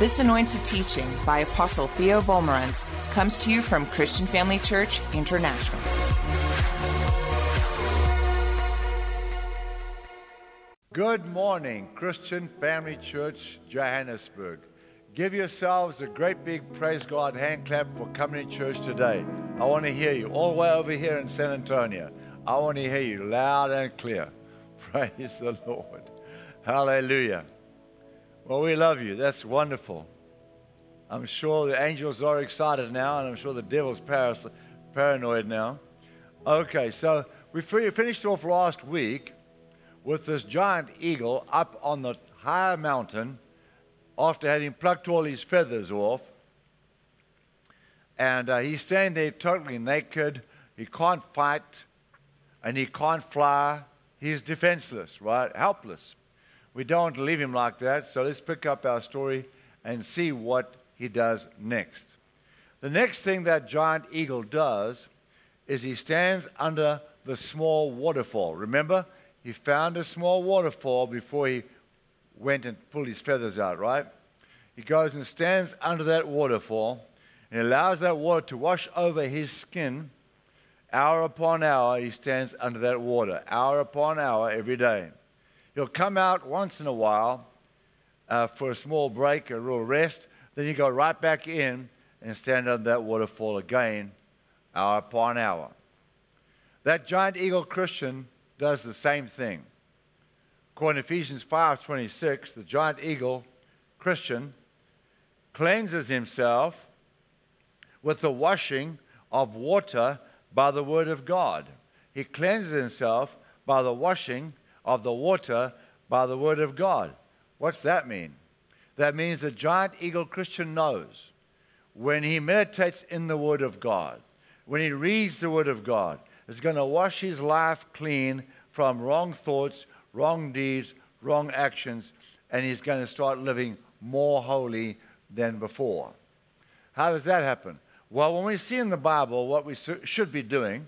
This anointed teaching by Apostle Theo Wolmarans comes to you from Christian Family Church International. Good morning, Christian Family Church, Johannesburg. Give yourselves a great big praise God hand clap for coming to church today. I want to hear you all the way over here in San Antonio. I want to hear you loud and clear. Praise the Lord. Hallelujah. Well, we love you. That's wonderful. I'm sure the angels are excited now, and I'm sure the devil's paranoid now. Okay, so we finished off last week with this giant eagle up on the higher mountain after having plucked all his feathers off. And uh, he's standing there totally naked. He can't fight and he can't fly. He's defenseless, right? Helpless. We don't leave him like that, so let's pick up our story and see what he does next. The next thing that giant eagle does is he stands under the small waterfall. Remember, he found a small waterfall before he went and pulled his feathers out, right? He goes and stands under that waterfall and allows that water to wash over his skin. Hour upon hour, he stands under that water, hour upon hour, every day. He'll come out once in a while uh, for a small break, a little rest. Then you go right back in and stand under that waterfall again, hour upon hour. That giant eagle Christian does the same thing. According to Ephesians 5:26, the giant eagle Christian cleanses himself with the washing of water by the word of God. He cleanses himself by the washing of the water by the word of God. What's that mean? That means the giant eagle Christian knows when he meditates in the word of God, when he reads the word of God, it's going to wash his life clean from wrong thoughts, wrong deeds, wrong actions, and he's going to start living more holy than before. How does that happen? Well, when we see in the Bible what we should be doing,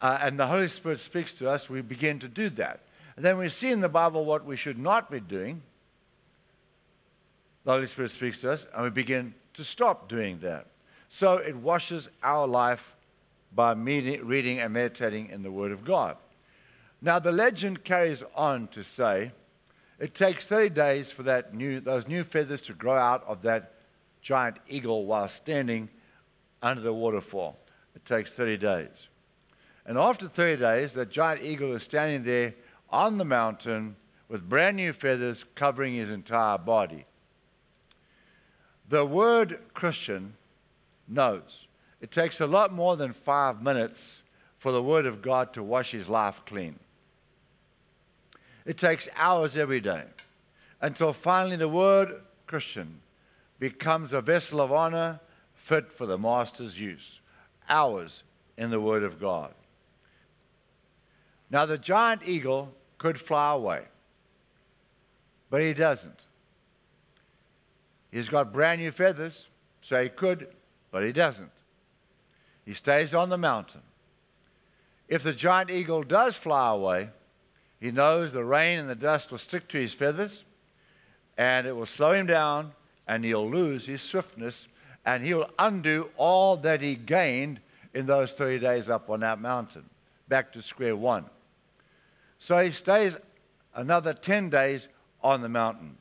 uh, and the Holy Spirit speaks to us, we begin to do that. And then we see in the Bible what we should not be doing. The Holy Spirit speaks to us, and we begin to stop doing that. So it washes our life by reading and meditating in the Word of God. Now, the legend carries on to say it takes 30 days for that new, those new feathers to grow out of that giant eagle while standing under the waterfall. It takes 30 days. And after 30 days, that giant eagle is standing there on the mountain with brand new feathers covering his entire body. The word Christian knows it takes a lot more than five minutes for the Word of God to wash his life clean. It takes hours every day until finally the Word Christian becomes a vessel of honor fit for the Master's use. Hours in the Word of God. Now, the giant eagle could fly away, but he doesn't. He's got brand new feathers, so he could, but he doesn't. He stays on the mountain. If the giant eagle does fly away, he knows the rain and the dust will stick to his feathers and it will slow him down and he'll lose his swiftness and he'll undo all that he gained in those 30 days up on that mountain, back to square one. So he stays another 10 days on the mountain,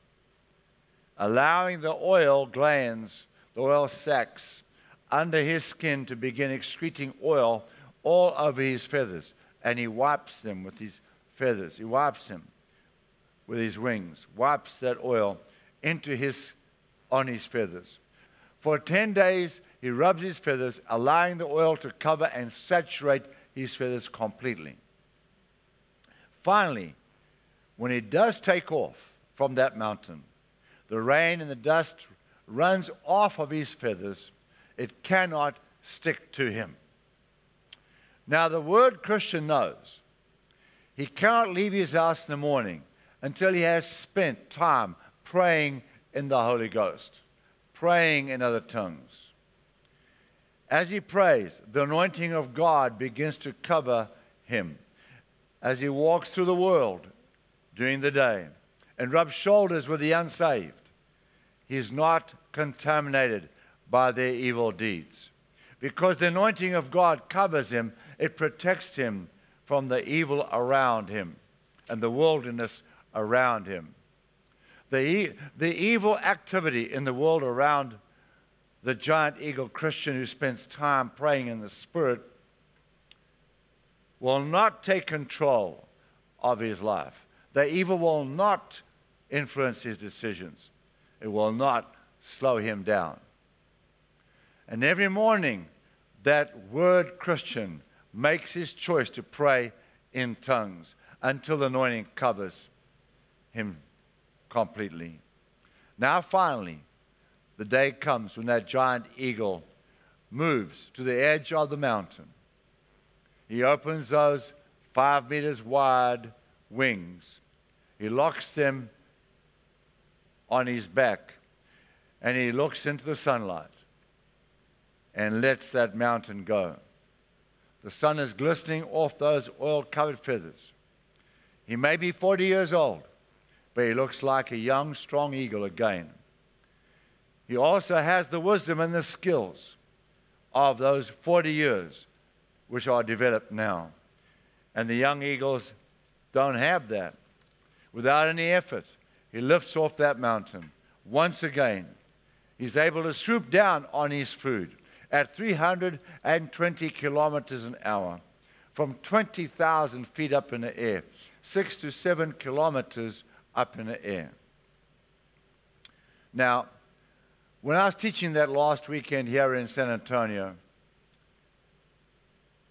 allowing the oil glands, the oil sacs, under his skin to begin excreting oil all over his feathers. And he wipes them with his feathers. He wipes them with his wings, wipes that oil into his on his feathers. For 10 days, he rubs his feathers, allowing the oil to cover and saturate his feathers completely. Finally, when he does take off from that mountain, the rain and the dust runs off of his feathers it cannot stick to him. Now, the word Christian knows he cannot leave his house in the morning until he has spent time praying in the Holy Ghost, praying in other tongues. As he prays, the anointing of God begins to cover him as he walks through the world during the day and rubs shoulders with the unsaved He is not contaminated by their evil deeds. Because the anointing of God covers him, it protects him from the evil around him and the wilderness around him. The, e- the evil activity in the world around the giant eagle Christian who spends time praying in the Spirit will not take control of his life. The evil will not influence his decisions, it will not slow him down. And every morning, that word Christian makes his choice to pray in tongues until the anointing covers him completely. Now, finally, the day comes when that giant eagle moves to the edge of the mountain. He opens those five meters wide wings, he locks them on his back, and he looks into the sunlight and lets that mountain go. The sun is glistening off those oil covered feathers. He may be 40 years old, but he looks like a young, strong eagle again. He also has the wisdom and the skills of those 40 years which are developed now. And the young eagles don't have that. Without any effort, he lifts off that mountain once again. He's able to swoop down on his food at 320 kilometers an hour from 20,000 feet up in the air, six to seven kilometers up in the air. Now, when I was teaching that last weekend here in San Antonio,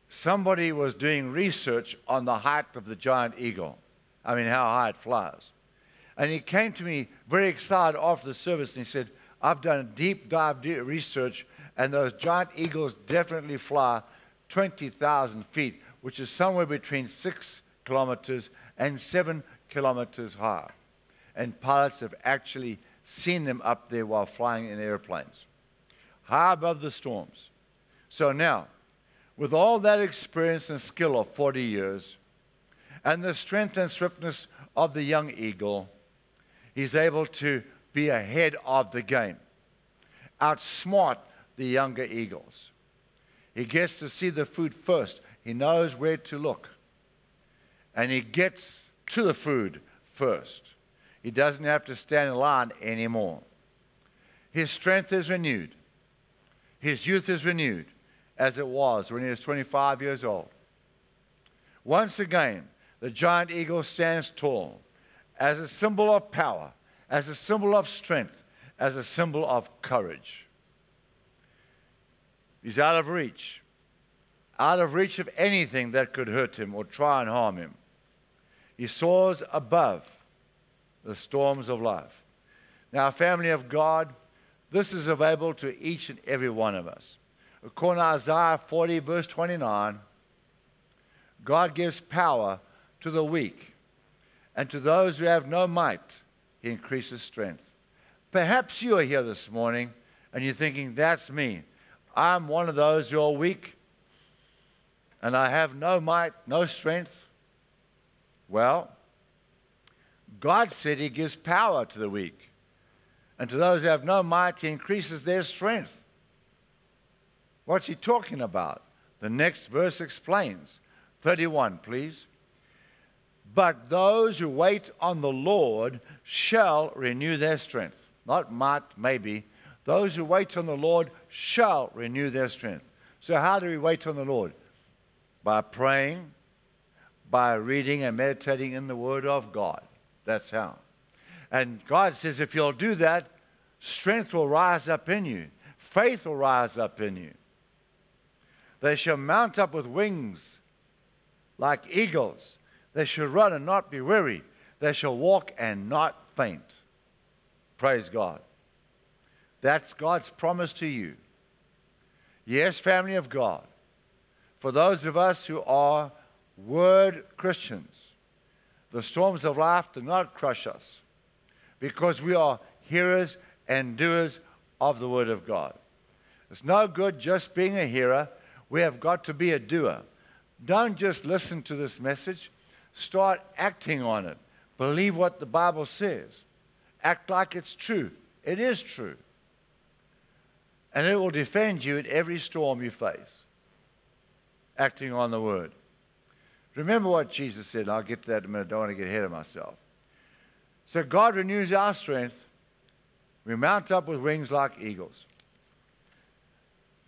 somebody was doing research on the height of the giant eagle. I mean, how high it flies. And he came to me very excited after the service and he said, I've done deep dive research and those giant eagles definitely fly 20,000 feet, which is somewhere between six kilometers and seven kilometers high. And pilots have actually seen them up there while flying in airplanes, high above the storms. So now, with all that experience and skill of 40 years, and the strength and swiftness of the young eagle, he's able to be ahead of the game, outsmart the younger eagles. He gets to see the food first. He knows where to look. And he gets to the food first. He doesn't have to stand in line anymore. His strength is renewed. His youth is renewed as it was when he was 25 years old. Once again, the giant eagle stands tall as a symbol of power, as a symbol of strength, as a symbol of courage. He's out of reach, out of reach of anything that could hurt him or try and harm him. He soars above the storms of life. Now, family of God, this is available to each and every one of us. According to Isaiah 40, verse 29, God gives power to the weak, and to those who have no might, He increases strength. Perhaps you are here this morning and you're thinking, that's me. I'm one of those who are weak and I have no might, no strength. Well, God said He gives power to the weak. And to those who have no might, He increases their strength. What's He talking about? The next verse explains. 31, please. But those who wait on the Lord shall renew their strength. Not might, maybe, those who wait on the Lord shall renew their strength. So, how do we wait on the Lord? By praying, by reading and meditating in the Word of God. That's how. And God says, if you'll do that, strength will rise up in you, faith will rise up in you. They shall mount up with wings like eagles. They shall run and not be weary. They shall walk and not faint. Praise God. That's God's promise to you. Yes, family of God. For those of us who are word Christians, the storms of life do not crush us because we are hearers and doers of the Word of God. It's no good just being a hearer, we have got to be a doer. Don't just listen to this message, start acting on it. Believe what the Bible says, act like it's true It is true. And it will defend you in every storm you face, acting on the word. Remember what Jesus said. I'll get to that in a minute. I don't want to get ahead of myself. So God renews our strength. We mount up with wings like eagles.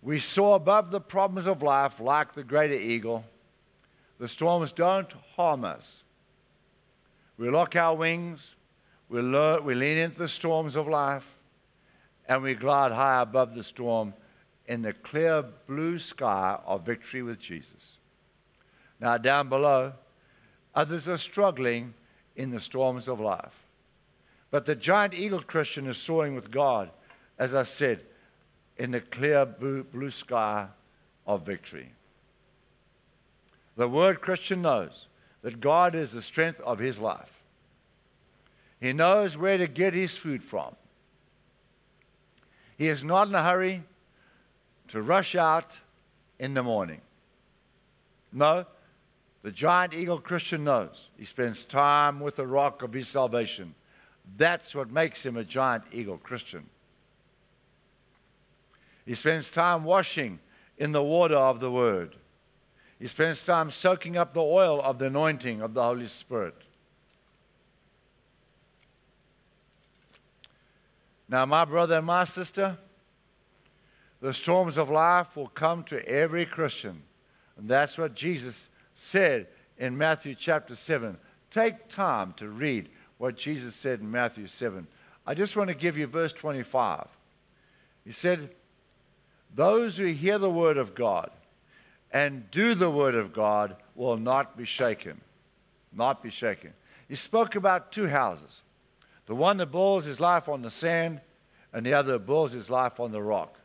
We soar above the problems of life like the greater eagle. The storms don't harm us. We lock our wings, we, we lean into the storms of life, and we glide high above the storm in the clear blue sky of victory with Jesus. Now, down below, others are struggling in the storms of life. But the giant eagle Christian is soaring with God, as I said, in the clear blue, sky of victory. The word Christian knows that God is the strength of his life. He knows where to get his food from. He is not in a hurry to rush out in the morning. No, the giant eagle Christian knows. He spends time with the rock of his salvation. That's what makes him a giant eagle Christian. He spends time washing in the water of the Word. He spends time soaking up the oil of the anointing of the Holy Spirit. Now, my brother and my sister, the storms of life will come to every Christian. And that's what Jesus said in Matthew chapter 7. Take time to read what Jesus said in Matthew 7. I just want to give you verse 25. He said, Those who hear the word of God and do the word of God will not be shaken. Not be shaken. He spoke about two houses the one that builds his life on the sand, and the other that builds his life on the rock.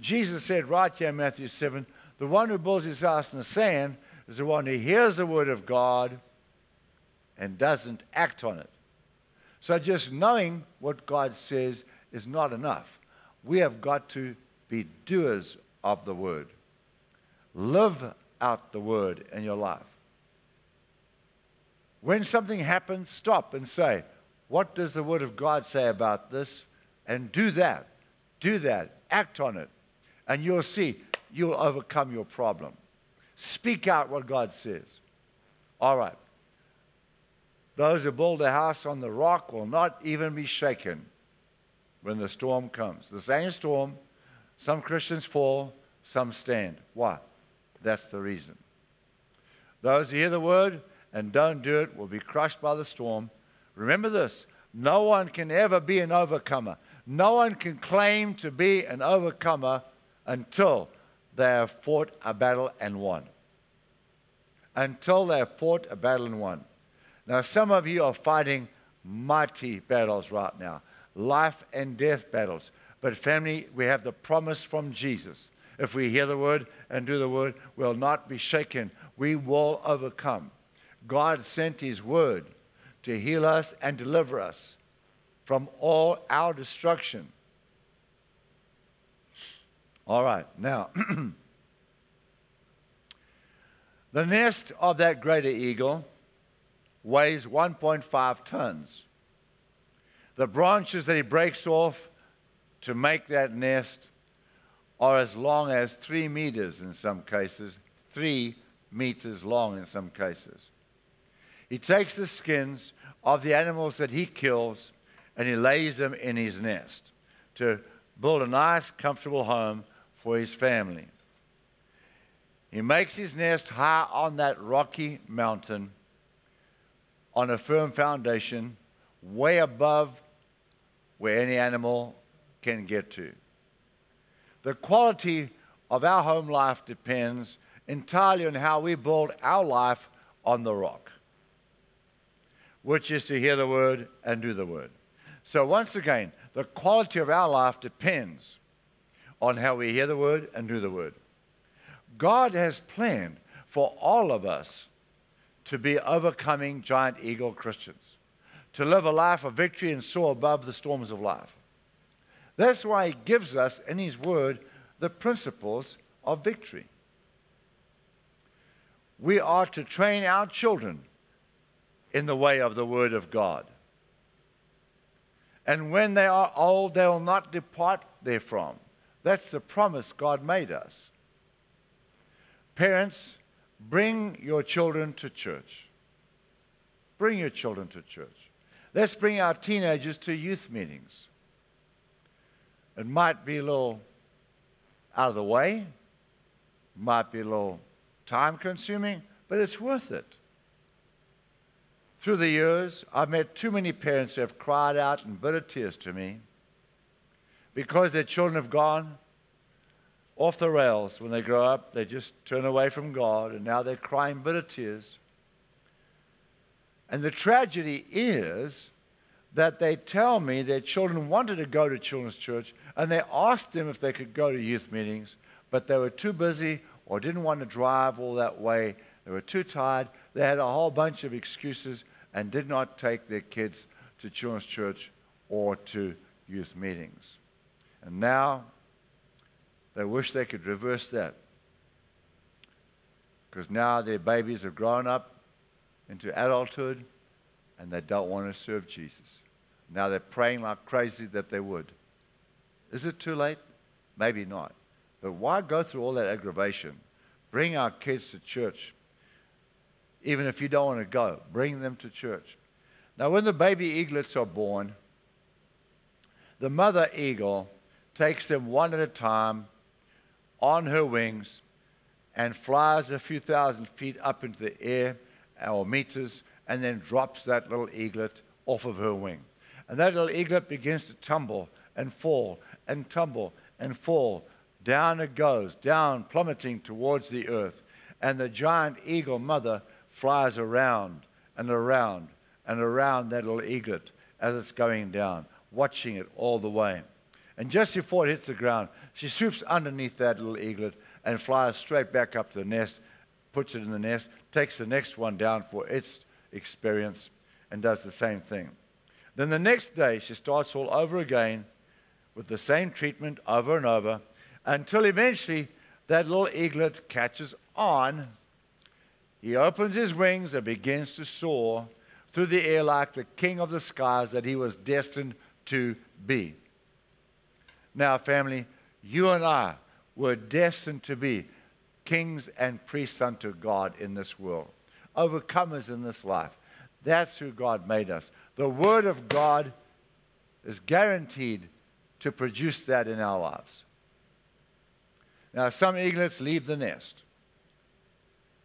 Jesus said right here in Matthew 7 the one who builds his house in the sand is the one who hears the word of God and doesn't act on it. So just knowing what God says is not enough. We have got to be doers of the word. Live out the word in your life. When something happens, stop and say, What does the word of God say about this? And do that. Do that. Act on it. And you'll see you'll overcome your problem. Speak out what God says. All right. Those who build a house on the rock will not even be shaken when the storm comes. The same storm, some Christians fall, some stand. Why? That's the reason. Those who hear the word and don't do it will be crushed by the storm. Remember this no one can ever be an overcomer. No one can claim to be an overcomer until they have fought a battle and won. Until they have fought a battle and won. Now, some of you are fighting mighty battles right now, life and death battles. But, family, we have the promise from Jesus. If we hear the word and do the word, we'll not be shaken. We will overcome. God sent his word to heal us and deliver us from all our destruction. All right, now, the nest of that greater eagle weighs 1.5 tons. The branches that he breaks off to make that nest are as long as three meters in some cases, three meters long in some cases. He takes the skins of the animals that he kills and he lays them in his nest to build a nice, comfortable home for his family. He makes his nest high on that rocky mountain on a firm foundation, way above where any animal can get to. The quality of our home life depends entirely on how we build our life on the rock, which is to hear the word and do the word. So, once again, the quality of our life depends on how we hear the word and do the word. God has planned for all of us to be overcoming giant eagle Christians, to live a life of victory and soar above the storms of life. That's why He gives us in His Word the principles of victory. We are to train our children in the way of the Word of God. And when they are old, they will not depart therefrom. That's the promise God made us. Parents, bring your children to church. Bring your children to church. Let's bring our teenagers to youth meetings. It might be a little out of the way, might be a little time consuming, but it's worth it. Through the years, I've met too many parents who have cried out in bitter tears to me because their children have gone off the rails. When they grow up, they just turn away from God, and now they're crying bitter tears. And the tragedy is that they tell me their children wanted to go to children's church, and they asked them if they could go to youth meetings, but they were too busy or didn't want to drive all that way. They were too tired. They had a whole bunch of excuses and did not take their kids to children's church or to youth meetings. And now they wish they could reverse that. Because now their babies have grown up into adulthood and they don't want to serve Jesus. Now they're praying like crazy that they would. Is it too late? Maybe not. But why go through all that aggravation? Bring our kids to church even if you don't want to go. Bring them to church. Now, when the baby eaglets are born, the mother eagle takes them one at a time on her wings and flies a few thousand feet up into the air or meters and then drops that little eaglet off of her wing. And that little eaglet begins to tumble and fall and tumble and fall. Down it goes, down, plummeting towards the earth. And the giant eagle mother flies around and around and around that little eaglet as it's going down, watching it all the way. And just before it hits the ground, she swoops underneath that little eaglet and flies straight back up to the nest, puts it in the nest, takes the next one down for its experience, and does the same thing. Then the next day, she starts all over again with the same treatment over and over until eventually that little eaglet catches on he opens his wings and begins to soar through the air like the king of the skies that he was destined to be. Now, family, you and I were destined to be kings and priests unto God in this world, overcomers in this life. That's who God made us. The Word of God is guaranteed to produce that in our lives. Now, some eaglets leave the nest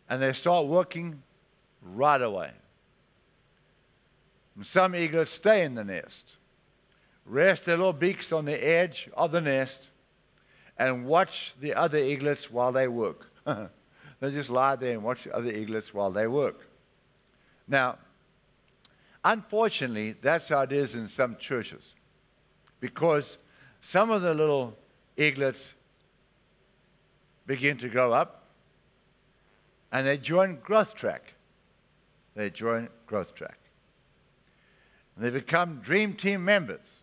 and they start working right away. And some eaglets stay in the nest, rest their little beaks on the edge of the nest, and watch the other eaglets while they work. they just lie there and watch the other eaglets while they work. Now, unfortunately, that's how it is in some churches because some of the little eaglets begin to grow up and they join Growth Track. They join Growth Track. And they become Dream Team members.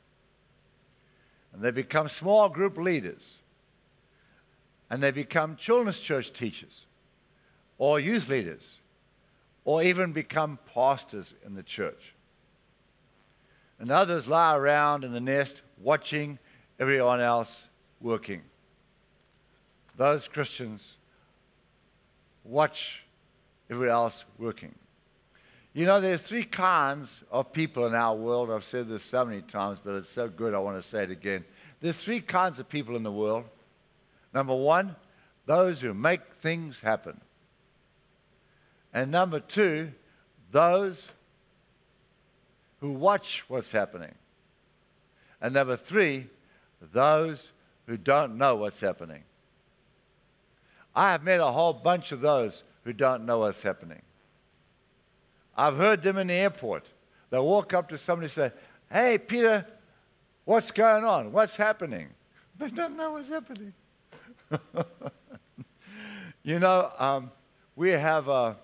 And they become small group leaders. And they become children's church teachers or youth leaders or even become pastors in the church. And others lie around in the nest watching everyone else working. Those Christians watch everyone else working. You know, there's three kinds of people in our world. I've said this so many times, but it's so good I want to say it again. There's three kinds of people in the world. Number one, those who make things happen. And number two, those who watch what's happening. And number three, those who don't know what's happening. I have met a whole bunch of those who don't know what's happening. I've heard them in the airport. They walk up to somebody and say, Hey, Peter, what's going on? What's happening? They don't know what's happening. you know, um, we have uh,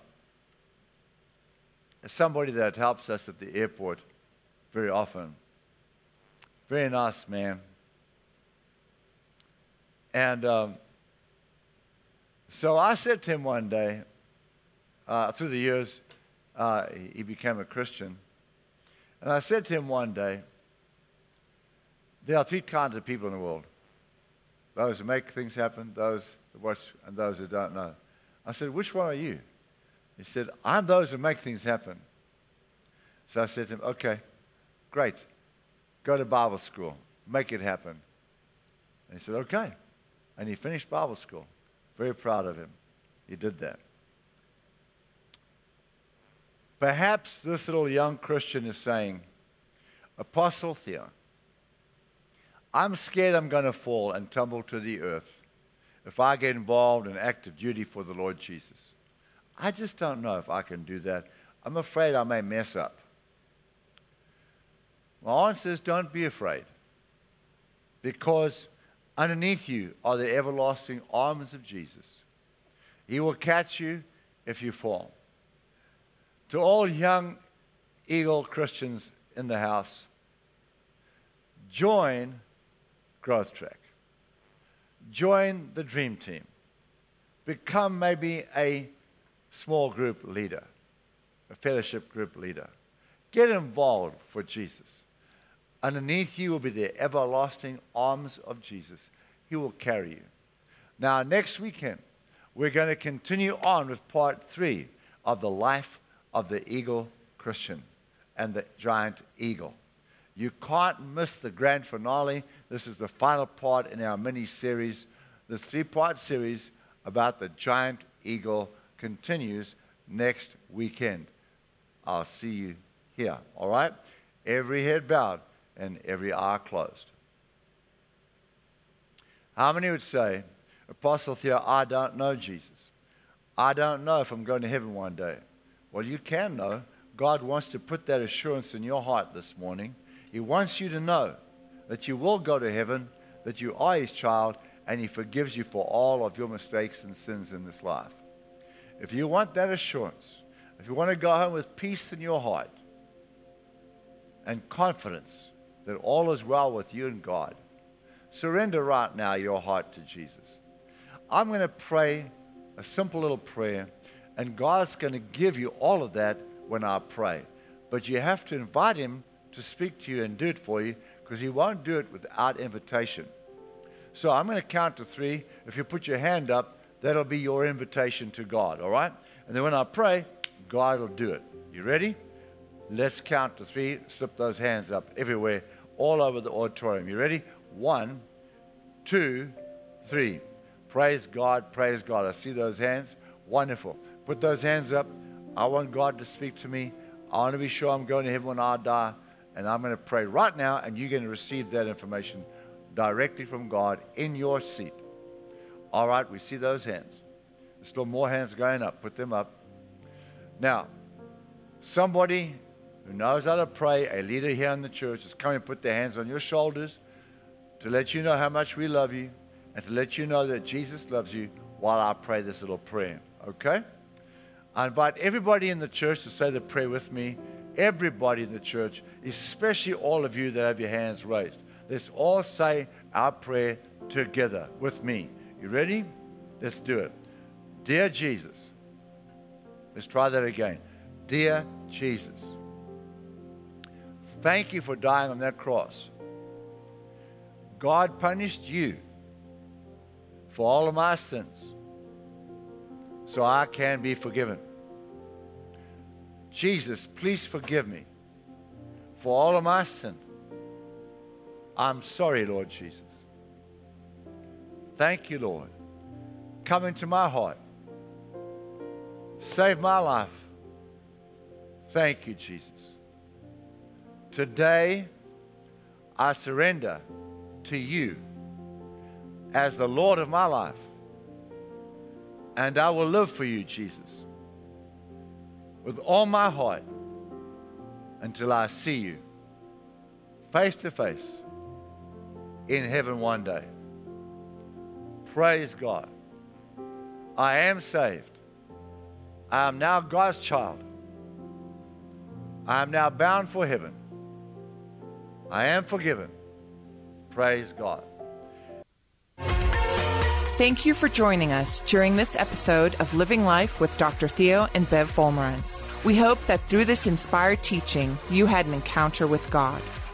somebody that helps us at the airport very often. Very nice man. And um, so I said to him one day, uh, through the years, uh, he became a Christian. And I said to him one day, there are three kinds of people in the world those who make things happen, those who watch, and those who don't know. I said, Which one are you? He said, I'm those who make things happen. So I said to him, Okay, great. Go to Bible school, make it happen. And he said, Okay. And he finished Bible school. Very proud of him. He did that. Perhaps this little young Christian is saying, Apostle Theo, I'm scared I'm going to fall and tumble to the earth if I get involved in active duty for the Lord Jesus. I just don't know if I can do that. I'm afraid I may mess up. My answer is don't be afraid because underneath you are the everlasting arms of Jesus. He will catch you if you fall. To all young Eagle Christians in the house, join Growth Track. Join the dream team. Become maybe a small group leader, a fellowship group leader. Get involved for Jesus. Underneath you will be the everlasting arms of Jesus. He will carry you. Now, next weekend, we're going to continue on with part three of the life of the eagle Christian and the giant eagle. You can't miss the grand finale. This is the final part in our mini series. This three part series about the giant eagle continues next weekend. I'll see you here, all right? Every head bowed and every eye closed. How many would say, Apostle Theo, I don't know Jesus? I don't know if I'm going to heaven one day. Well, you can know. God wants to put that assurance in your heart this morning. He wants you to know that you will go to heaven, that you are His child, and He forgives you for all of your mistakes and sins in this life. If you want that assurance, if you want to go home with peace in your heart and confidence that all is well with you and God, surrender right now your heart to Jesus. I'm going to pray a simple little prayer, and God's going to give you all of that when I pray. But you have to invite Him to speak to you and do it for you because He won't do it without invitation. So I'm going to count to three. If you put your hand up, that'll be your invitation to God, all right? And then when I pray, God will do it. You ready? Let's count to three. Slip those hands up everywhere, all over the auditorium. You ready? One, two, three. Praise God, praise God. I see those hands. Wonderful. Put those hands up. I want God to speak to me. I want to be sure I'm going to heaven when I die. And I'm going to pray right now, and you're going to receive that information directly from God in your seat. All right, we see those hands. There's still more hands going up. Put them up. Now, somebody who knows how to pray, a leader here in the church, is coming to put their hands on your shoulders to let you know how much we love you and to let you know that Jesus loves you while I pray this little prayer. Okay? I invite everybody in the church to say the prayer with me everybody in the church, especially all of you that have your hands raised. Let's all say our prayer together with me. You ready? Let's do it. Dear Jesus, let's try that again. Dear Jesus, thank you for dying on that cross. God punished you for all of my sins so I can be forgiven. Jesus, please forgive me for all of my sin. I'm sorry, Lord Jesus. Thank you, Lord. Come into my heart. Save my life. Thank you, Jesus. Today, I surrender to you as the Lord of my life. And I will live for you, Jesus with all my heart until I see you face to face in heaven one day. Praise God. I am saved. I am now God's child. I am now bound for heaven. I am forgiven. Praise God. Thank you for joining us during this episode of Living Life with Dr. Theo and Bev Wolmarans. We hope that through this inspired teaching, you had an encounter with God.